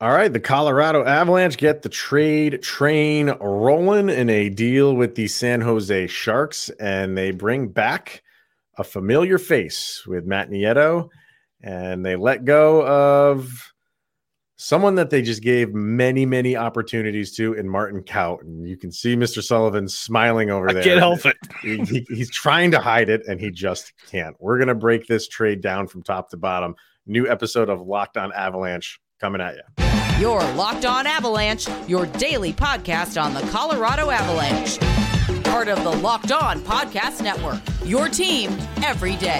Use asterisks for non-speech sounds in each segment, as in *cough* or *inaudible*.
All right, the Colorado Avalanche get the trade train rolling in a deal with the San Jose Sharks, and they bring back a familiar face with Matt Nieto, and they let go of someone that they just gave many, many opportunities to in Martin. And you can see Mr. Sullivan smiling over I there. can't help it. He- he- he's trying to hide it, and he just can't. We're going to break this trade down from top to bottom. New episode of Locked on Avalanche coming at you. Your Locked On Avalanche, your daily podcast on the Colorado Avalanche. Part of the Locked On Podcast Network. Your team every day.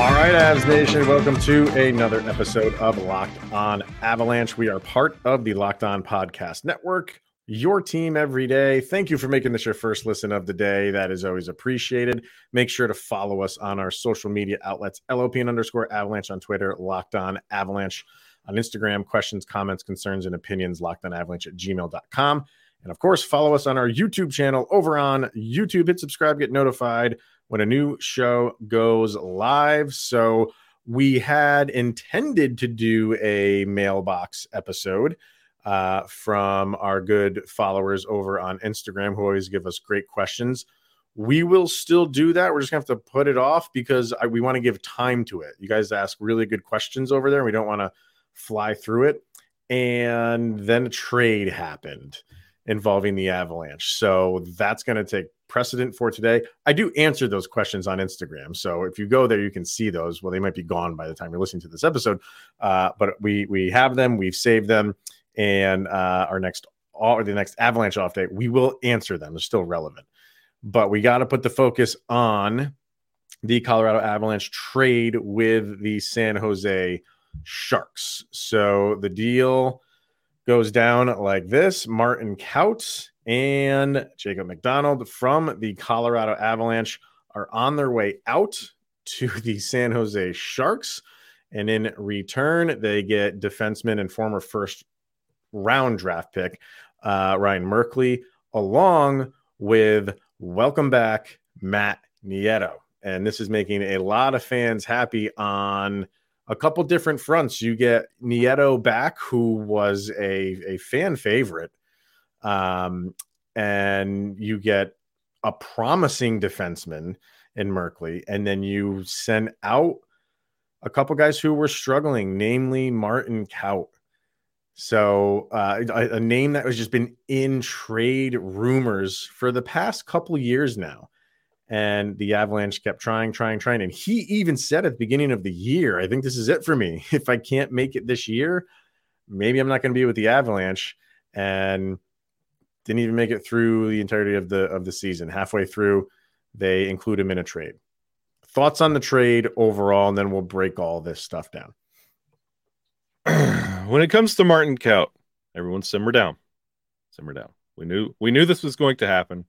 All right, Avs Nation, welcome to another episode of Locked On Avalanche. We are part of the Locked On Podcast Network, your team every day. Thank you for making this your first listen of the day. That is always appreciated. Make sure to follow us on our social media outlets, LOP and underscore Avalanche on Twitter, Locked On Avalanche on Instagram. Questions, comments, concerns, and opinions, locked on avalanche at gmail.com. And of course, follow us on our YouTube channel over on YouTube. Hit subscribe, get notified when a new show goes live. So we had intended to do a mailbox episode uh, from our good followers over on Instagram who always give us great questions. We will still do that. We're just gonna have to put it off because I, we want to give time to it. You guys ask really good questions over there. We don't want to fly through it. And then a trade happened involving the Avalanche. So that's going to take precedent for today. I do answer those questions on Instagram. So if you go there, you can see those. Well, they might be gone by the time you're listening to this episode, uh, but we we have them. We've saved them, and uh, our next or the next Avalanche off day, we will answer them. They're still relevant, but we got to put the focus on the Colorado Avalanche trade with the San Jose Sharks. So the deal goes down like this Martin Kaut and Jacob MacDonald from the Colorado Avalanche are on their way out to the San Jose Sharks. And in return, they get defenseman and former first round draft pick uh, Ryan Merkley, along with welcome back Matt Nieto. And this is making a lot of fans happy on a couple different fronts. You get Nieto back, who was a, a fan favorite, um, and you get a promising defenseman in Merkley, and then you send out a couple guys who were struggling, namely Martin Kaut. So uh, a, a name that has just been in trade rumors for the past couple years now. And the Avalanche kept trying, trying, trying. And he even said at the beginning of the year, I think this is it for me. *laughs* If I can't make it this year, maybe I'm not going to be with the Avalanche. And didn't even make it through the entirety of the of the season. Halfway through, they include him in a trade. Thoughts on the trade overall, and then we'll break all this stuff down. When it comes to Martin Kaut, everyone simmer down. Simmer down. We knew we knew this was going to happen.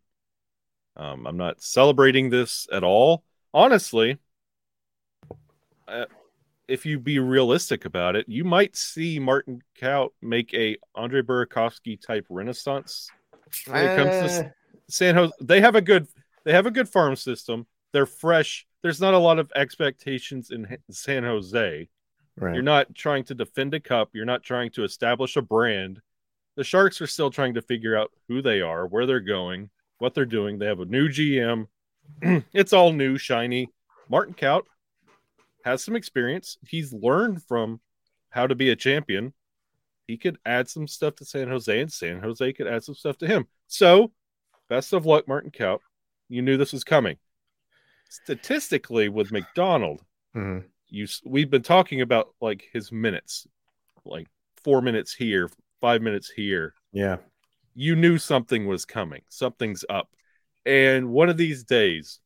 Um, I'm not celebrating this at all. Honestly, uh, if you be realistic about it, you might see Martin Kaut make a Andre Burakovsky type renaissance when it comes to Uh, San Jose. They have a good they have a good farm system. They're fresh. There's not a lot of expectations in San Jose. Right. You're not trying to defend a cup. You're not trying to establish a brand. The Sharks are still trying to figure out who they are, where they're going, what they're doing. They have a new GM. *clears throat* it's all new, shiny. Martin Kaut has some experience. He's learned from how to be a champion. He could add some stuff to San Jose, and San Jose could add some stuff to him. So, best of luck, Martin Kaut. You knew this was coming. Statistically, with MacDonald, Mhm. You we've been talking about like his minutes, like four minutes here, five minutes here. Yeah. You knew something was coming, something's up, and one of these days,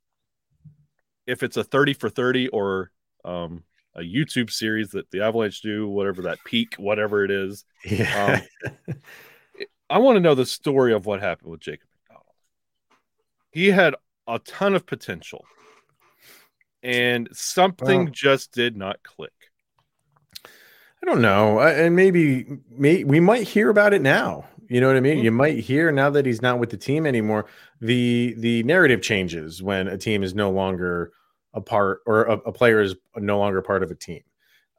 if it's a thirty for thirty or um, a YouTube series that the Avalanche do, whatever that peak, whatever it is, Yeah. *laughs* I want to know the story of what happened with Jacob MacDonald. He had a ton of potential, and something Well- just did not click. I don't know. Uh, And maybe may, we might hear about it now. You know what I mean? Mhm. You might hear now that he's not with the team anymore. The the narrative changes when a team is no longer a part or a, a player is no longer part of a team.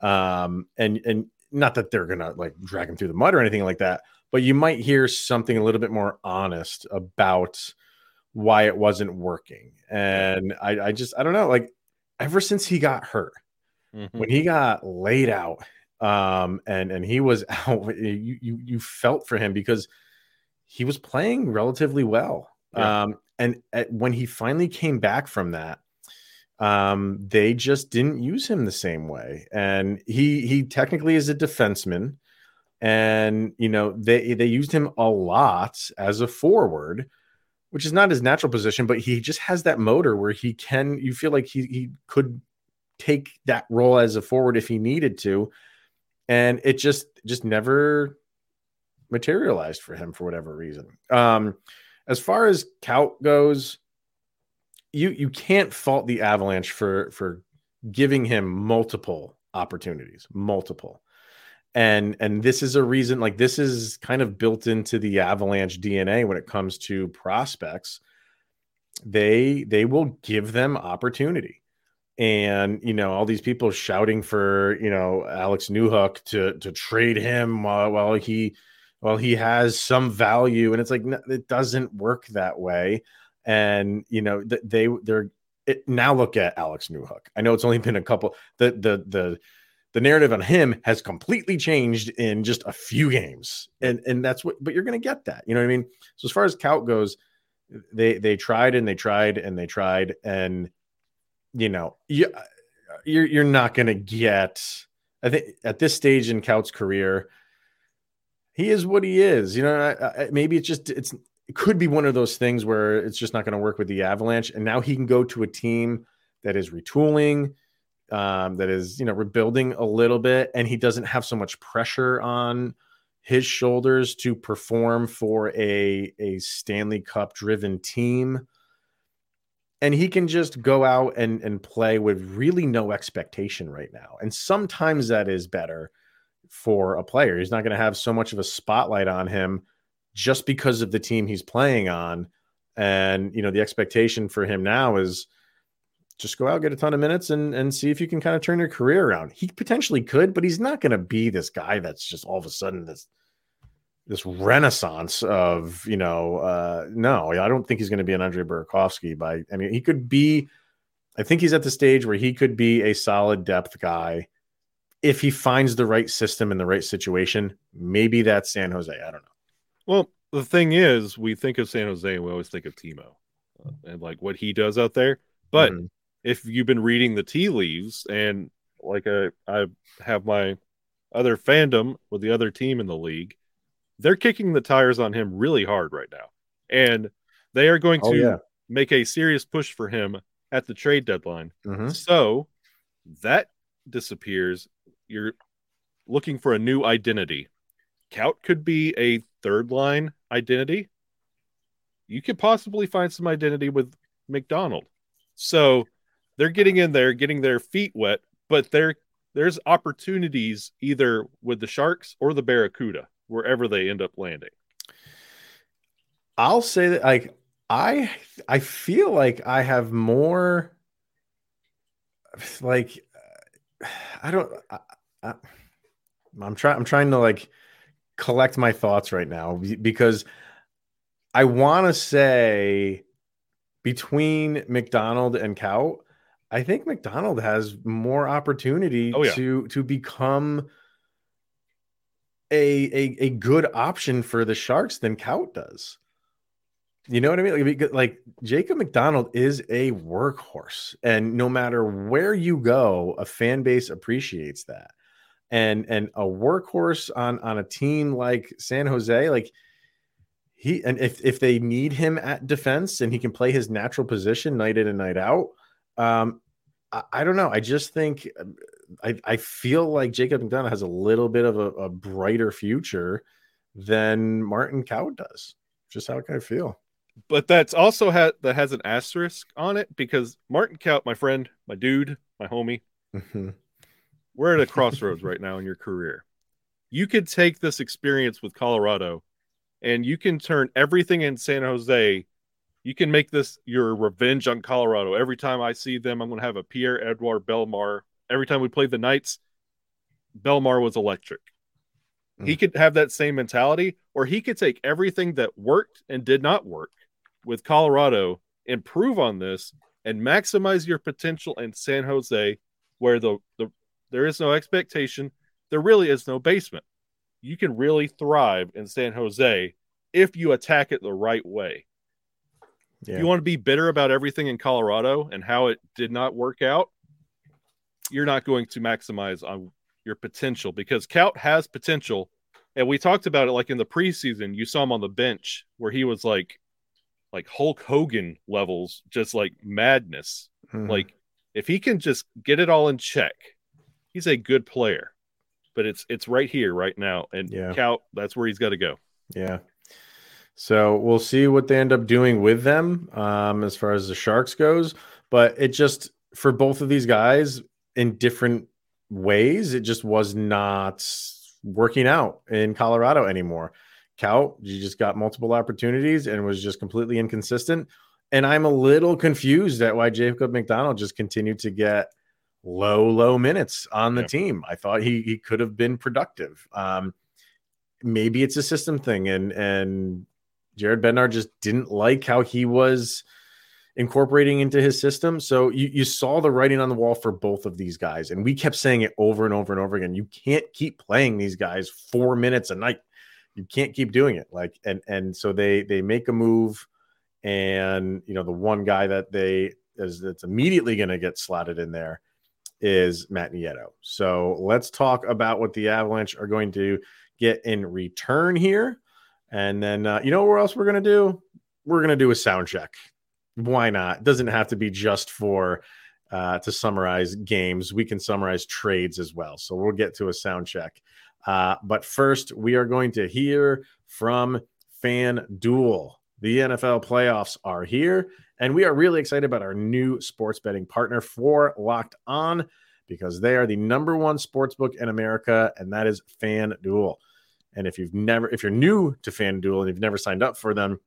Um, and and not that they're gonna like drag him through the mud or anything like that, but you might hear something a little bit more honest about why it wasn't working. And I, I just I don't know, like ever since he got hurt, mm-hmm. when he got laid out, um, and and he was *laughs* out, you you you felt for him because he was playing relatively well. Yeah. Um, and at, when he finally came back from that, um, they just didn't use him the same way. And he he technically is a defenseman, and you know they they used him a lot as a forward, which is not his natural position, but he just has that motor where he can. You feel like he he could take that role as a forward if he needed to, and it just just never materialized for him for whatever reason. Um, as far as Kaut goes, you you can't fault the Avalanche for for giving him multiple opportunities, multiple. And and this is a reason like this is kind of built into the Avalanche DNA when it comes to prospects. They they will give them opportunity. And you know, all these people shouting for, you know, Alex Newhook to to trade him while, while he while he has some value and it's like it doesn't work that way and you know they they're it, now look at Alex Newhook. I know it's only been a couple. The the the the narrative on him has completely changed in just a few games, and and that's what. But you're going to get that. You know what I mean? So as far as Kaut goes, they they tried and they tried and they tried, and you know you you're you're not going to get. I think at this stage in Kaut's career, he is what he is. You know, I, I, maybe it's just it's it could be one of those things where it's just not going to work with the Avalanche. And now he can go to a team that is retooling, um, that is, you know, rebuilding a little bit, and he doesn't have so much pressure on his shoulders to perform for a, a Stanley Cup driven team. And he can just go out and, and play with really no expectation right now. And sometimes that is better for a player. He's not going to have so much of a spotlight on him just because of the team he's playing on. And you know, the expectation for him now is just go out, get a ton of minutes, and and see if you can kind of turn your career around. He potentially could, but he's not going to be this guy that's just all of a sudden this this renaissance of you know uh no i don't think he's going to be an andre burakovsky by i mean he could be i think he's at the stage where he could be a solid depth guy if he finds the right system in the right situation maybe that's san jose i don't know well, the thing is, we think of San Jose and we always think of Timo uh, and like what he does out there. But mm-hmm. If you've been reading the tea leaves and like I, I have my other fandom with the other team in the league, they're kicking the tires on him really hard right now. And they are going oh, to yeah. make a serious push for him at the trade deadline. Mm-hmm. So that disappears. You're looking for a new identity. Kaut could be a third line identity, you could possibly find some identity with MacDonald. So they're getting in there, getting their feet wet, but there there's opportunities either with the Sharks or the Barracuda, wherever they end up landing. I'll say that like I I feel like I have more like I don't I, I, I'm trying I'm trying to like collect my thoughts right now because I want to say between MacDonald and Kaut, I think MacDonald has more opportunity oh, yeah. to to become a, a a good option for the Sharks than Kaut does. You know what I mean? Like, like Jacob MacDonald is a workhorse, and no matter where you go, a fan base appreciates that and and a workhorse on on a team like San Jose, like he and if if they need him at defense and he can play his natural position night in and night out, um, I, I don't know. I just think I I feel like Jacob MacDonald has a little bit of a, a brighter future than Martin Kaut does. Just how I kind of feel. But that's also had that has an asterisk on it because Martin Kaut, my friend, my dude, my homie. Mm-hmm we're at a *laughs* crossroads right now in your career. You could take this experience with Colorado and you can turn everything in San Jose. You can make this your revenge on Colorado. Every time I see them, I'm going to have a Pierre Edouard Bellemare. Every time we played the Knights, Bellemare was electric. Mm. He could have that same mentality, or he could take everything that worked and did not work with Colorado, improve on this, and maximize your potential in San Jose, where the, the there is no expectation, there really is no basement. You can really thrive in San Jose if you attack it the right way. Yeah. You want to be bitter about everything in Colorado and how it did not work out, you're not going to maximize on your potential because Kaut has potential. And we talked about it like in the preseason. You saw him on the bench where he was like like Hulk Hogan levels, just like madness. Hmm. Like if he can just get it all in check, he's a good player. But it's it's right here, right now. And yeah. Kaut, that's where he's got to go. Yeah. So we'll see what they end up doing with them um, as far as the Sharks goes. But it just for both of these guys in different ways, it just was not working out in Colorado anymore. Kaut, you just got multiple opportunities and was just completely inconsistent. And I'm a little confused at why Jacob MacDonald just continued to get low, low minutes on the yeah. team. I thought he he could have been productive. Um, maybe it's a system thing, and and Jared Bednar just didn't like how he was incorporating into his system. So you, you saw the writing on the wall for both of these guys. And we kept saying it over and over and over again. You can't keep playing these guys four minutes a night. You can't keep doing it. Like, and and so they they make a move, and you know, the one guy that they is that's immediately going to get slotted in there is Matt Nieto. So let's talk about what the Avalanche are going to get in return here. And then, uh, you know where else we're to do? We're to do a sound check. Why not? Doesn't have to be just for uh, to summarize games. We can summarize trades as well. So we'll get to a sound check. Uh, but first, we are going to hear from FanDuel. The NFL playoffs are here, and we are really excited about our new sports betting partner for Locked On because they are the number one sports book in America, and that is FanDuel. And if you've never, if you're new to FanDuel and you've never signed up for them,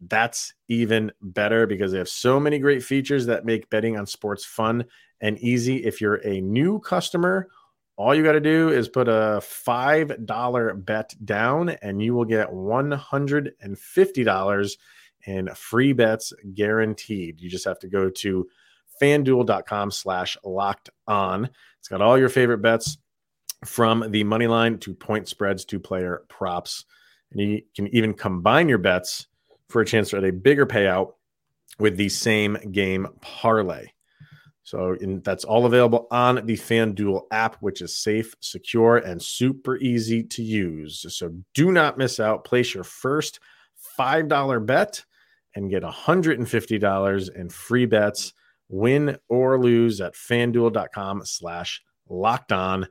that's even better because they have so many great features that make betting on sports fun and easy. If you're a new customer, all you got to do is put a $5 bet down and you will get $150 in free bets guaranteed. You just have to go to fanduel.com slash locked on. It's got all your favorite bets from the money line to point spreads to player props. And you can even combine your bets for a chance at a bigger payout with the same game parlay. So in, that's all available on the FanDuel app, which is safe, secure, and super easy to use. So do not miss out. Place your first $5 bet and get $150 in free bets, win or lose at fanduel.com slash locked on.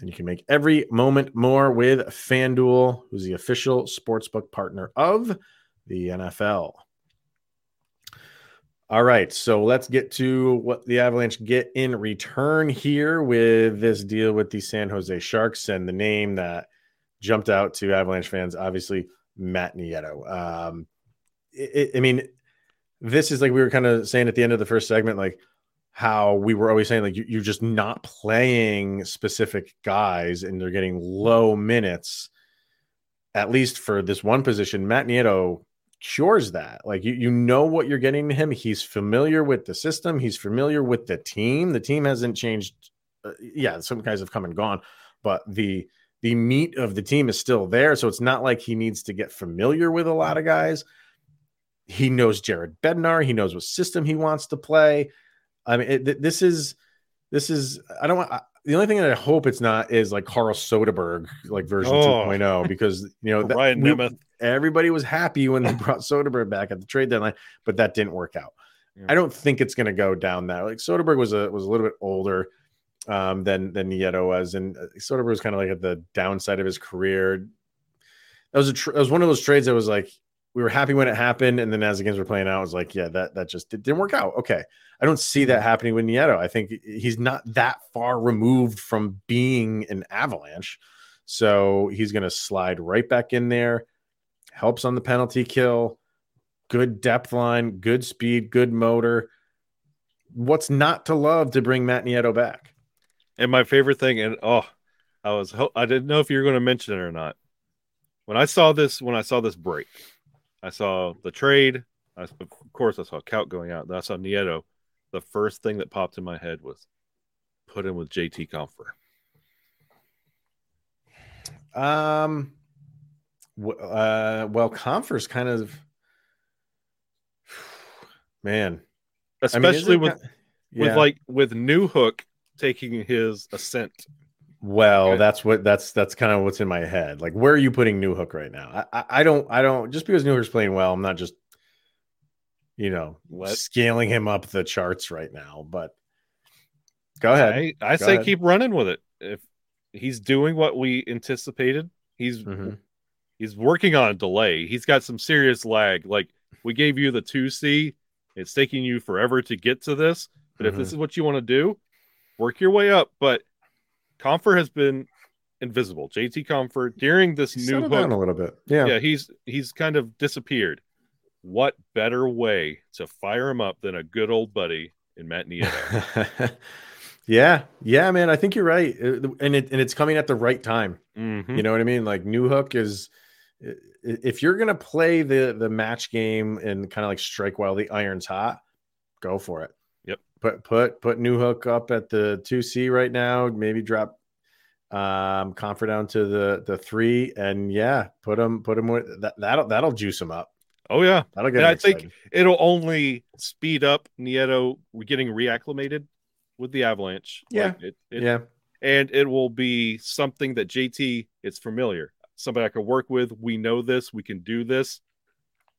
And you can make every moment more with FanDuel, who's the official sportsbook partner of the NFL. All right, so let's get to what the Avalanche get in return here with this deal with the San Jose Sharks and the name that jumped out to Avalanche fans, obviously Matt Nieto. Um, it, I mean, this is like we were kind of saying at the end of the first segment, like how we were always saying like you, you're just not playing specific guys and they're getting low minutes at least for this one position. Matt nieto cures that. Like you, you know what you're getting to him. He's familiar with the system. He's familiar with the team. The team hasn't changed uh, yeah some guys have come and gone but the the meat of the team is still there. So it's not like he needs to get familiar with a lot of guys. He knows jared bednar. He knows what system he wants to play I mean, it, this is this is I don't want. I, the only thing that I hope it's not is like Carl Soderberg, like version oh. 2.0, because you know *laughs* that, Ryan Nemeth. everybody was happy when they brought Soderberg back at the trade deadline, but that didn't work out. Yeah. I don't think it's going to go down that. Like Soderberg was a was a little bit older um, than than Nieto was, and uh, Soderberg was kind of like at the downside of his career. That was a tr- that was one of those trades that was like we were happy when it happened, and then as the games were playing out, I was like, yeah, that that just didn't work out. Okay, I don't see that mm-hmm. happening with Nieto. I think he's not that far removed from being an Avalanche, so he's going to slide right back in there. Helps on the penalty kill. good depth line, good speed, good motor. What's not to love to bring Matt Nieto back? And my favorite thing, and oh, I was I didn't know if you were going to mention it or not. When I saw this, when I saw this break, I saw the trade. I, of course, I saw Kaut going out. Then I saw Nieto. The first thing that popped in my head was put him with JT Compher. Um, uh, well, Compher's kind of man, especially I mean, with yeah. with like with Newhook taking his ascent. Well, that's what that's that's kind of what's in my head. Like, where are you putting Newhook right now? I, I, I don't I don't just because New Newhook's playing well, I'm not just you know what? scaling him up the charts right now. But go ahead. I, I go say ahead. keep running with it. If he's doing what we anticipated, he's mm-hmm. he's working on a delay. He's got some serious lag. Like we gave you the two C, it's taking you forever to get to this. But Mm-hmm. if this is what you want to do, work your way up. But Compher has been invisible. JT Compher during this new hook, down a little bit. Yeah. yeah, he's he's kind of disappeared. What better way to fire him up than a good old buddy in Matt Nieto? *laughs* yeah, yeah, man. I think you're right, Uh, and it and it's coming at the right time. Mhm. You know what I mean? Like Newhook is if you're gonna play the the match game and kind of like strike while the iron's hot, go for it. Put put put Newhook up at the two C right now. Maybe drop um Compher down to the the three, and yeah, put him put him with that that'll that'll juice him up. Oh yeah, That'll get. And I think it'll only speed up Nieto getting reacclimated with the Avalanche. Yeah. Like, it, it, yeah, and it will be something that JT is familiar. Somebody I can work with. We know this. We can do this.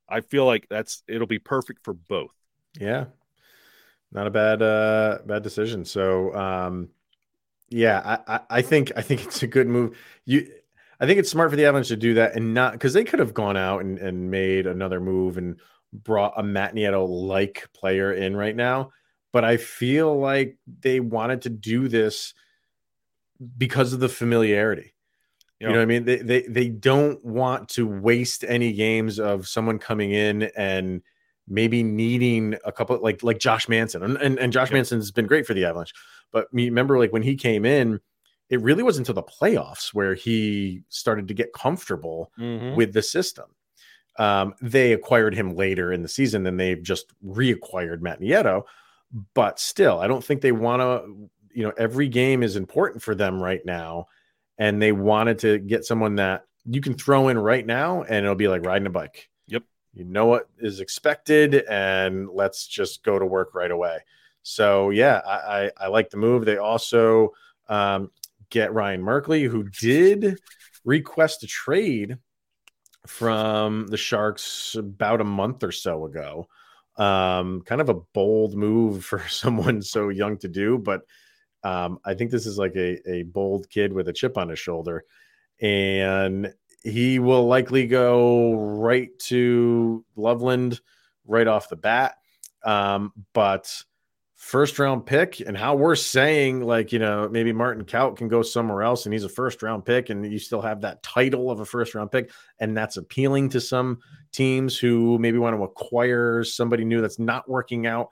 I feel like that's it'll be perfect for both. Yeah. Not a bad uh bad decision. So um yeah, I, I, I think I think it's a good move. You I think it's smart for the Avalanche to do that and not because they could have gone out and, and made another move and brought a Matt Nieto like player in right now. But I feel like they wanted to do this because of the familiarity. You know what I mean? They, they they don't want to waste any games of someone coming in and maybe needing a couple like like Josh Manson. And and, and Josh Yeah. Manson's been great for the Avalanche. But remember like when he came in, it really wasn't until the playoffs where he started to get comfortable Mhm. with the system. Um, they acquired him later in the season than they've just reacquired Matt Nieto. But still, I don't think they want to, you know, every game is important for them right now. And they wanted to get someone that you can throw in right now and it'll be like riding a bike. You know what is expected, and let's just go to work right away. So yeah, I, I, I like the move. They also um, get Ryan Merkley, who did request a trade from the Sharks about a month or so ago. Um, kind of a bold move *laughs* for someone so young to do, but um, I think this is like a, a bold kid with a chip on his shoulder. And he will likely go right to Loveland right off the bat. Um, but first round pick, and how we're saying, like, you know, maybe Martin Kaut can go somewhere else and he's a first round pick, and you still have that title of a first round pick, and that's appealing to some teams who maybe want to acquire somebody new that's not working out.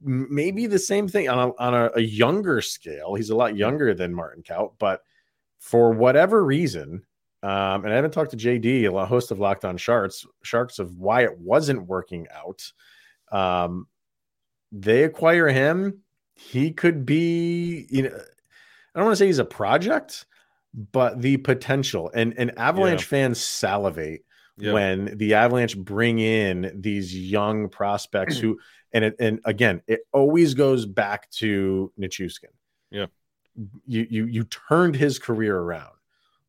Maybe the same thing on a, on a, a younger scale. He's a lot younger than Martin Kaut, but for whatever reason, um, and I haven't talked to JD, a host of Locked On Sharks, Sharks of why it wasn't working out. Um, they acquire him. He could be, you know, I don't want to say he's a project, but the potential and and Avalanche Yeah. fans salivate Yeah. when the Avalanche bring in these young prospects who, *clears throat* and it, and again, it always goes back to Nichushkin. Yeah. you you you turned his career around.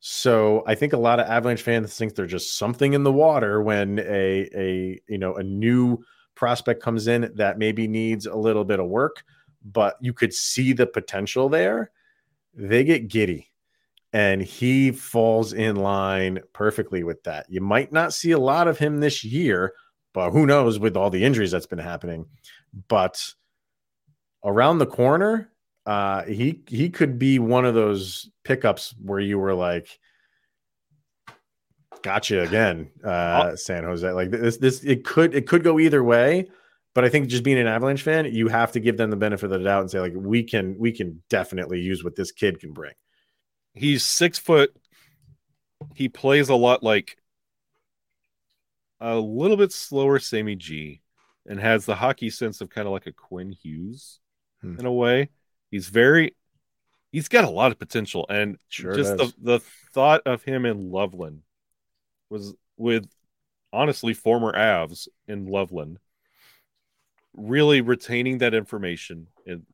So I think a lot of Avalanche fans think there's just something in the water when a a you know a new prospect comes in that maybe needs a little bit of work, but you could see the potential there. They get giddy and he falls in line perfectly with that. You might not see a lot of him this year, but who knows with all the injuries that's been happening. But around the corner, uh, he he could be one of those pickups where you were like, Gotcha again, uh, San Jose. Like this, this it could it could go either way, but I think just being an Avalanche fan, you have to give them the benefit of the doubt and say like we can we can definitely use what this kid can bring. He's six foot. He plays a lot like a little bit slower Sammy G, and has the hockey sense of kind of like a Quinn Hughes Hmm. in a way. He's very. He's got a lot of potential, and Sure just the, the thought of him in Loveland was with honestly former Avs in Loveland really retaining that information and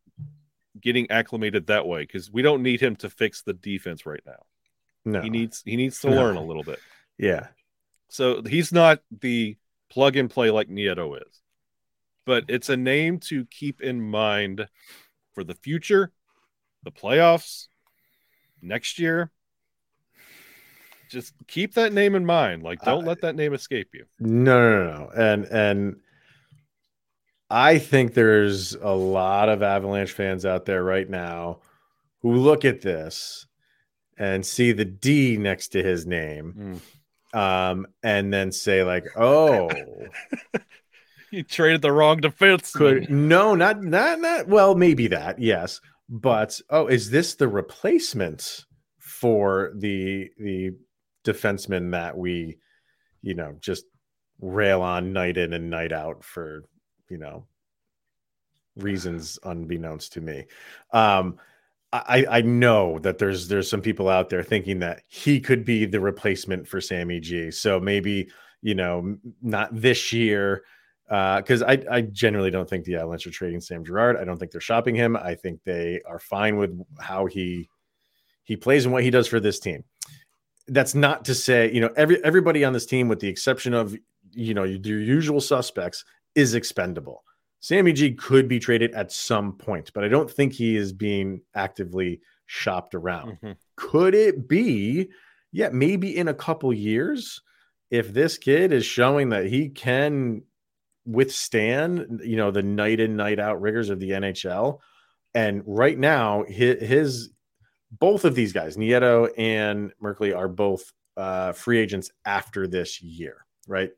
getting acclimated that way because we don't need him to fix the defense right now. No, He needs he needs to No. learn a little bit. yeah, So he's not the plug and play like Nieto is. But it's a name to keep in mind for the future, the playoffs, next year. Just keep that name in mind. Like don't Uh, let that name escape you. no, no, no, no, and and I think there's a lot of Avalanche fans out there right now who look at this and see the D next to his name, um, and then say like, "Oh, *laughs* *laughs* You traded the wrong defense. could no, not not not well, maybe that, yes, but oh, is this the replacement for the the defenseman that we, you know, just rail on night in and night out for, you know, reasons unbeknownst to me. Um, I, I know that there's there's some people out there thinking that he could be the replacement for Sammy G. So maybe you know not this year because I I generally don't think the Avalanche are trading Sam Girard. I don't think they're shopping him. I think they are fine with how he he plays and what he does for this team. That's not to say you know every everybody on this team, with the exception of you know your usual suspects, is expendable. Sammy G could be traded at some point, but I don't think he is being actively shopped around. Mhm. Could it be? Yeah, maybe in a couple years, if this kid is showing that he can withstand, you know, the night in night out rigors of the NHL, and right now his, his both of these guys, Nieto and Merkley, are both uh, free agents after this year, right?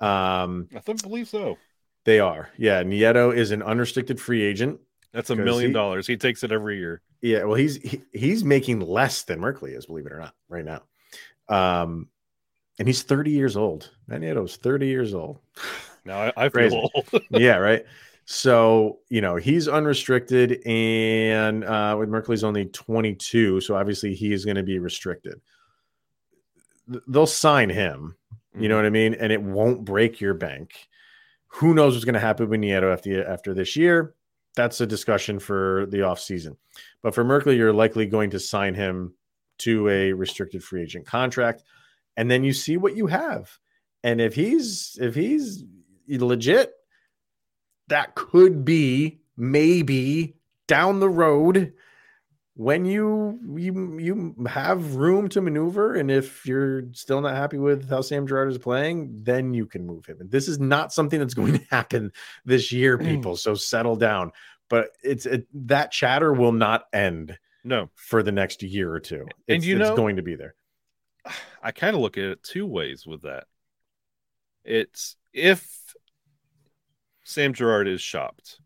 Um, I think believe so. they are. Yeah, Nieto is an unrestricted free agent. That's a million he- dollars. He takes it every year. Yeah, well, he's he, he's making less than Merkley is, believe it or not, right now. Um, and he's 30 years old. Matt Nieto's 30 years old. *sighs* *laughs* Now I, I feel old. *laughs* yeah, right. So you know he's unrestricted, and uh, with Merkley's only 22, so obviously he is going to be restricted. They'll sign him. You know what I mean? And it won't break your bank. Who knows what's going to happen with Nieto after after this year? That's a discussion for the offseason. But for Merkley, you're likely going to sign him to a restricted free agent contract, and then you see what you have. And if he's if he's legit, that could be maybe down the road when you you you have room to maneuver. And if you're still not happy with how Sam Girard is playing then you can move him. And this is not something that's going to *laughs* happen this year mm. people. So settle down. But it's it, that chatter will not end No, for the next year or two. And it's, you it's know- going to be there. *sighs* I kind of look at it two ways with that. It's if Sam Girard is shopped,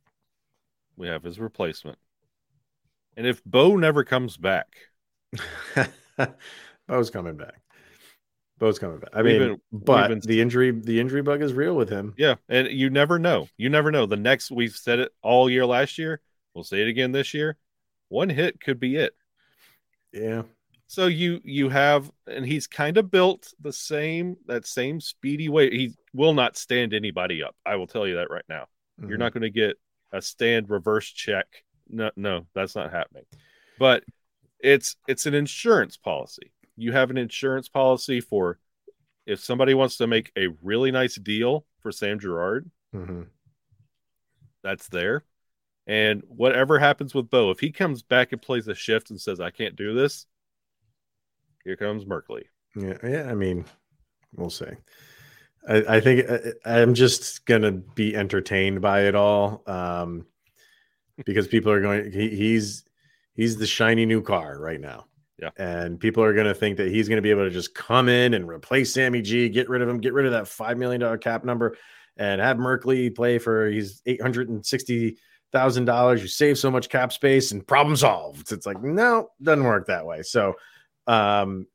we have his replacement. And if Bo never comes back, *laughs* Bo's coming back Bo's coming back I mean been- but been- the injury the injury bug is real with him yeah, and you never know. You never know. The next we've said it all year last year. We'll say it again this year. One hit could be it. yeah So you you have, and he's kind of built the same that same speedy way. He will not stand anybody up. I will tell you that right now. You're Mhm. not going to get a stand reverse check. No, no, that's not happening. But it's it's an insurance policy. You have an insurance policy for if somebody wants to make a really nice deal for Sam Girard, Mhm. that's there. And whatever happens with Bo, if he comes back and plays a shift and says, I can't do this, here comes Merkley. Yeah, yeah. I mean, we'll see. I, I think I, I'm just gonna be entertained by it all, um, because people are going. He, he's he's the shiny new car right now. Yeah. And people are going to think that he's going to be able to just come in and replace Sammy G, get rid of him, get rid of that $5 million cap number, and have Merkley play for he's $860,000. You save so much cap space and problem solved. It's like, no, doesn't work that way. So, um,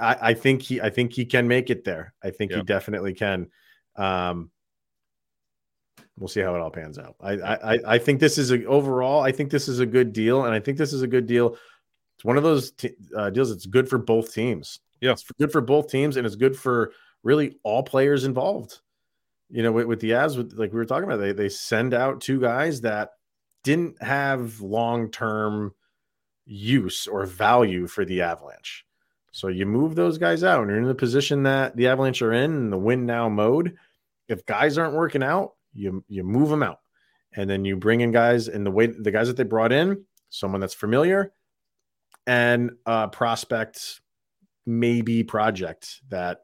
I, I think he, I think he can make it there. I think he definitely can. Um, we'll see how it all pans out. I, I, I- I think this is a overall. I think this is a good deal, and I think this is a good deal. It's one of those t- uh, deals that's good for both teams. Yeah. it's good for both teams, and it's good for really all players involved. You know, with, with the Avs, with like we were talking about, they they send out two guys that didn't have long term use or value for the Avalanche. So you move those guys out, and you're in the position that the Avalanche are in, in the win now mode. If guys aren't working out, you you move them out, and then you bring in guys. And the way the guys that they brought in, someone that's familiar, and a prospect, maybe project that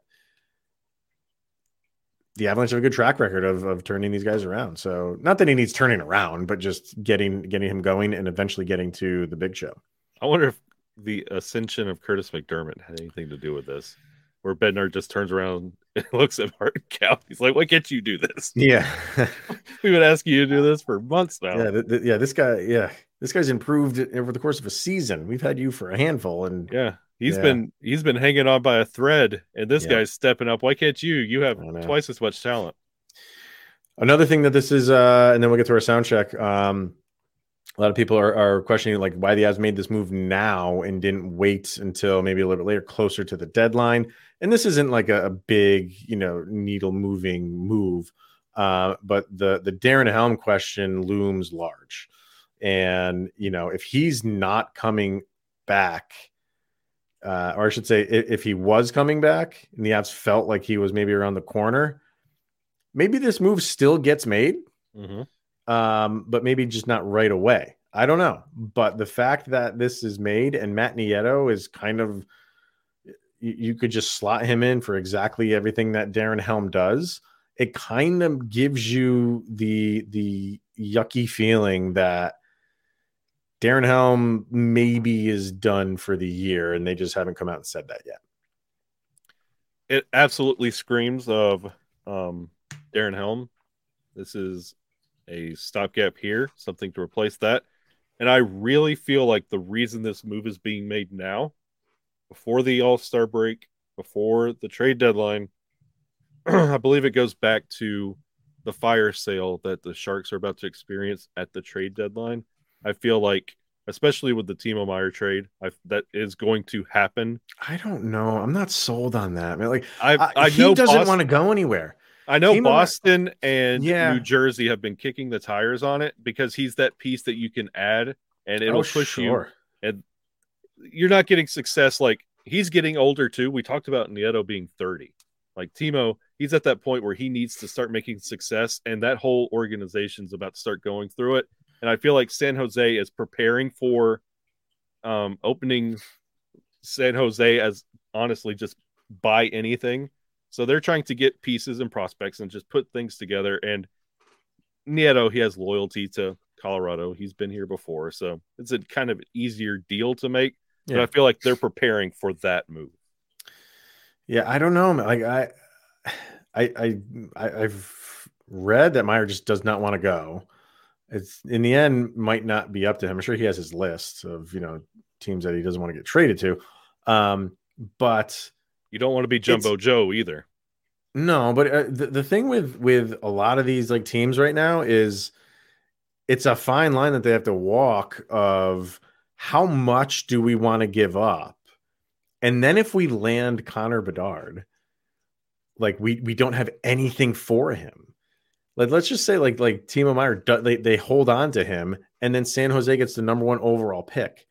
the Avalanche have a good track record of of turning these guys around. So not that he needs turning around, but just getting getting him going and eventually getting to the big show. I wonder if the ascension of Curtis McDermott had anything to do with this, where Bednar just turns around *laughs* and looks at Martin Kaut. He's like, "Why can't you do this? Yeah. *laughs* We've been asking you to do this for months now." Yeah, th- th- yeah. This guy, yeah, this guy's improved over the course of a season. We've had you for a handful, and Yeah, he's Yeah. been he's been hanging on by a thread, and this Yeah. guy's stepping up. Why can't you? You have twice as much talent. another thing that this is, uh, and then we'll get to our sound check. Um, a lot of people are, are questioning like why the Avs made this move now and didn't wait until maybe a little bit later, closer to the deadline. And this isn't like a, a big, you know, needle moving move, uh, but the the Darren Helm question looms large. And you know, if he's not coming back, uh, or I should say, if, if he was coming back, and the Avs felt like he was maybe around the corner, maybe this move still gets made Mhm. Um, but maybe just not right away. I don't know. But the fact that this is made and Matt Nieto is kind of, you, you could just slot him in for exactly everything that Darren Helm does. It kind of gives you the the yucky feeling that Darren Helm maybe is done for the year, and they just haven't come out and said that yet. It absolutely screams of um, Darren Helm. This is a stopgap here, something to replace that. And I really feel like the reason this move is being made now, before the All Star break, before the trade deadline, *clears throat* I believe it goes back to the fire sale that the Sharks are about to experience at the trade deadline. I feel like, especially with the Timo Meier trade, I, that is going to happen. I don't know. I'm not sold on that. Man. Like I, I, I he doesn't Boston- want to go anywhere. I know Meier- Boston and Yeah. New Jersey have been kicking the tires on it because he's that piece that you can add and it'll Oh, push you. And You're not getting success like he's getting older too. We talked about Nieto being 30. Like Timo, he's at that point where he needs to start making success, and that whole organization's about to start going through it. And I feel like San Jose is preparing for um, opening San Jose as honestly just buy anything. So they're trying to get pieces and prospects and just put things together. And Nieto, he has loyalty to Colorado. He's been here before, so it's a kind of easier deal to make. But Yeah. I feel like they're preparing for that move. Yeah, I don't know. man. Like I, I, I, I I've read that Meier just does not want to go. It's in the end might not be up to him. I'm sure he has his list of you know teams that he doesn't want to get traded to. Um, but You don't want to be Jumbo Joe either. no, but uh, the, the thing with with a lot of these like teams right now is it's a fine line that they have to walk of how much do we want to give up? And then if we land Connor Bedard, like we we don't have anything for him. Like let's just say like like Timo Meier they they hold on to him and then San Jose gets the number 1 overall pick.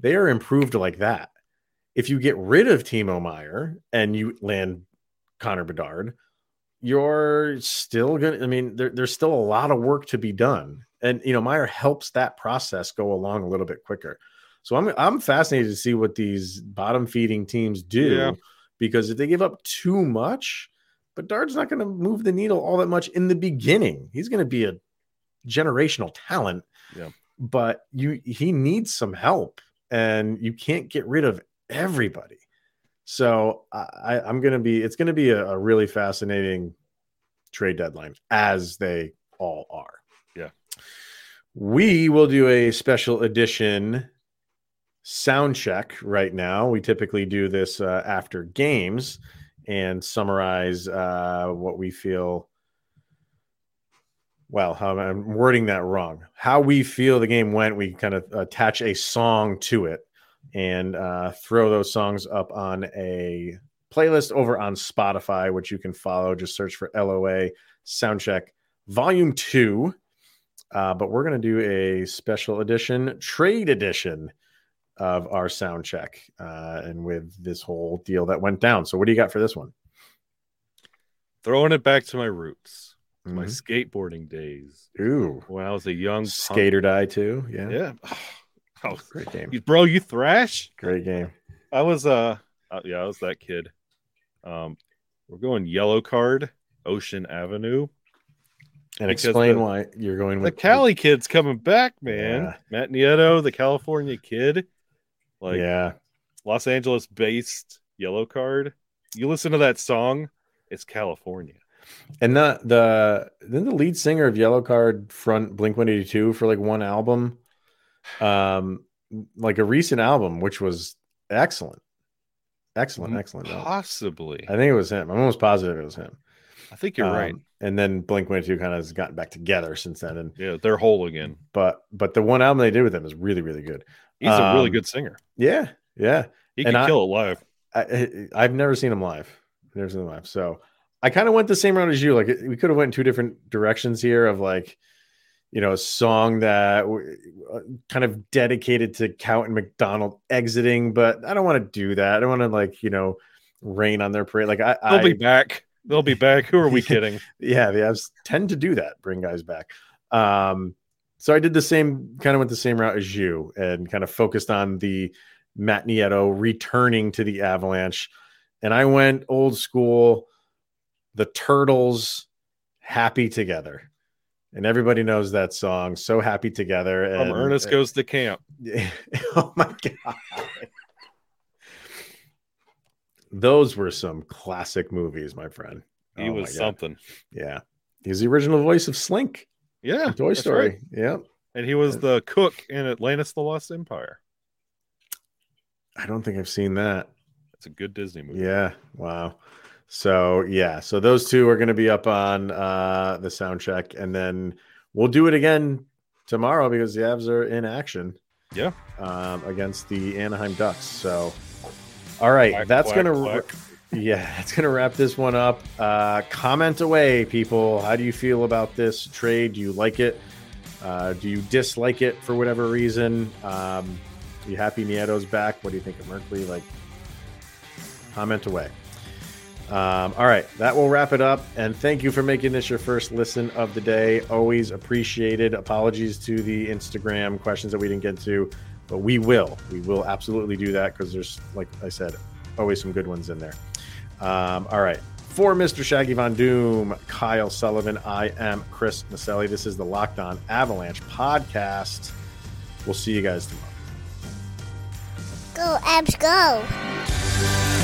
They are improved like that. If you get rid of Timo Meier and you land Connor Bedard, you're still gonna. I mean, there, there's still a lot of work to be done, and you know Meier helps that process go along a little bit quicker. So I'm I'm fascinated to see what these bottom feeding teams do, Yeah. because if they give up too much, Bedard's not going to move the needle all that much in the beginning. He's going to be a generational talent, Yeah. but you he needs some help and you can't get rid of everybody. So I, I'm going to be, it's going to be a, a really fascinating trade deadline as they all are. Yeah. We will do a special edition sound check right now. We typically do this uh, after games and summarize uh, what we feel. Well, how I'm wording that wrong. How we feel the game went, we kind of attach a song to it and uh, throw those songs up on a playlist over on Spotify, which you can follow. Just search for LOA Soundcheck Volume 2. Uh, but we're going to do a special edition, trade edition of our sound check uh, and with this whole deal that went down. So, what do you got for this one? Throwing it back to my roots, Mhm. my skateboarding days Ooh, when I was a young Skater Die too. Yeah, Yeah. *laughs* Oh, great game. bro, you thrash? Great game. I was uh, uh yeah, I was that kid. Um, we're going Yellowcard, Ocean Avenue. And explain the- why you're going with The Cali kid's coming back, man. Yeah. Matt Nieto, the California kid, like yeah, Los Angeles based Yellowcard. You listen to that song, it's California. and the the then the lead singer of Yellowcard front Blink One Eighty Two for like one album, um, like a recent album, which was excellent, excellent, excellent. album. Possibly. I think it was him. I'm almost positive it was him. I think you're right. Um, And then Blink One Eighty Two kind of has gotten back together since then. And Yeah, they're whole again. but but the one album they did with him is really really good. He's a really Um, good singer. Yeah, yeah. He and can I- kill it live. I, I- I've never seen him live. Never seen him live. So I kind of went the same route as you. Like we could have went in two different directions here of like, you know, a song that uh, kind of dedicated to Kaut and MacDonald exiting, but I don't want to do that. I don't want to like, you know, rain on their parade. Like I, They'll I be back. They'll be back. Who are we *laughs* kidding? yeah, the Avs tend to do that, bring guys back. Um, so I did the same, kind of went the same route as you, and kind of focused on the Matt Nieto returning to the Avalanche, and I went old school, the Turtles, "Happy Together," and everybody knows that song. So happy together, and From Ernest goes to camp. *laughs* oh my god. Those were some classic movies, my friend. He Oh was something. Yeah. He's the original voice of Slink Yeah. Toy Story. right. Yeah. And he was the cook in Atlantis the Lost Empire. I don't think I've seen that. It's a good Disney movie. Yeah. Wow. So yeah. So those two are going to be up on uh the sound check, and then we'll do it again tomorrow because the Avs are in action. Yeah. Um, against the Anaheim Ducks. So all right, Quack, that's gonna *laughs* yeah, that's gonna wrap this one up. Uh comment away, people. How do you feel about this trade? Do you like it? Uh, do you dislike it for whatever reason? Um, are you happy Nieto's back? What do you think of Merkley? Like, comment away. Um, all right, that will wrap it up. And thank you for making this your first listen of the day. Always appreciated. Apologies to the Instagram questions that we didn't get to, but we will. We will absolutely do that because there's, like I said, always some good ones in there. Um, all right. For Mr. Shaggy Von Doom, Kyle Sullivan, I am Chris Maselli. This is the Locked On Avalanche podcast. We'll see you guys tomorrow. Go, Avs, go.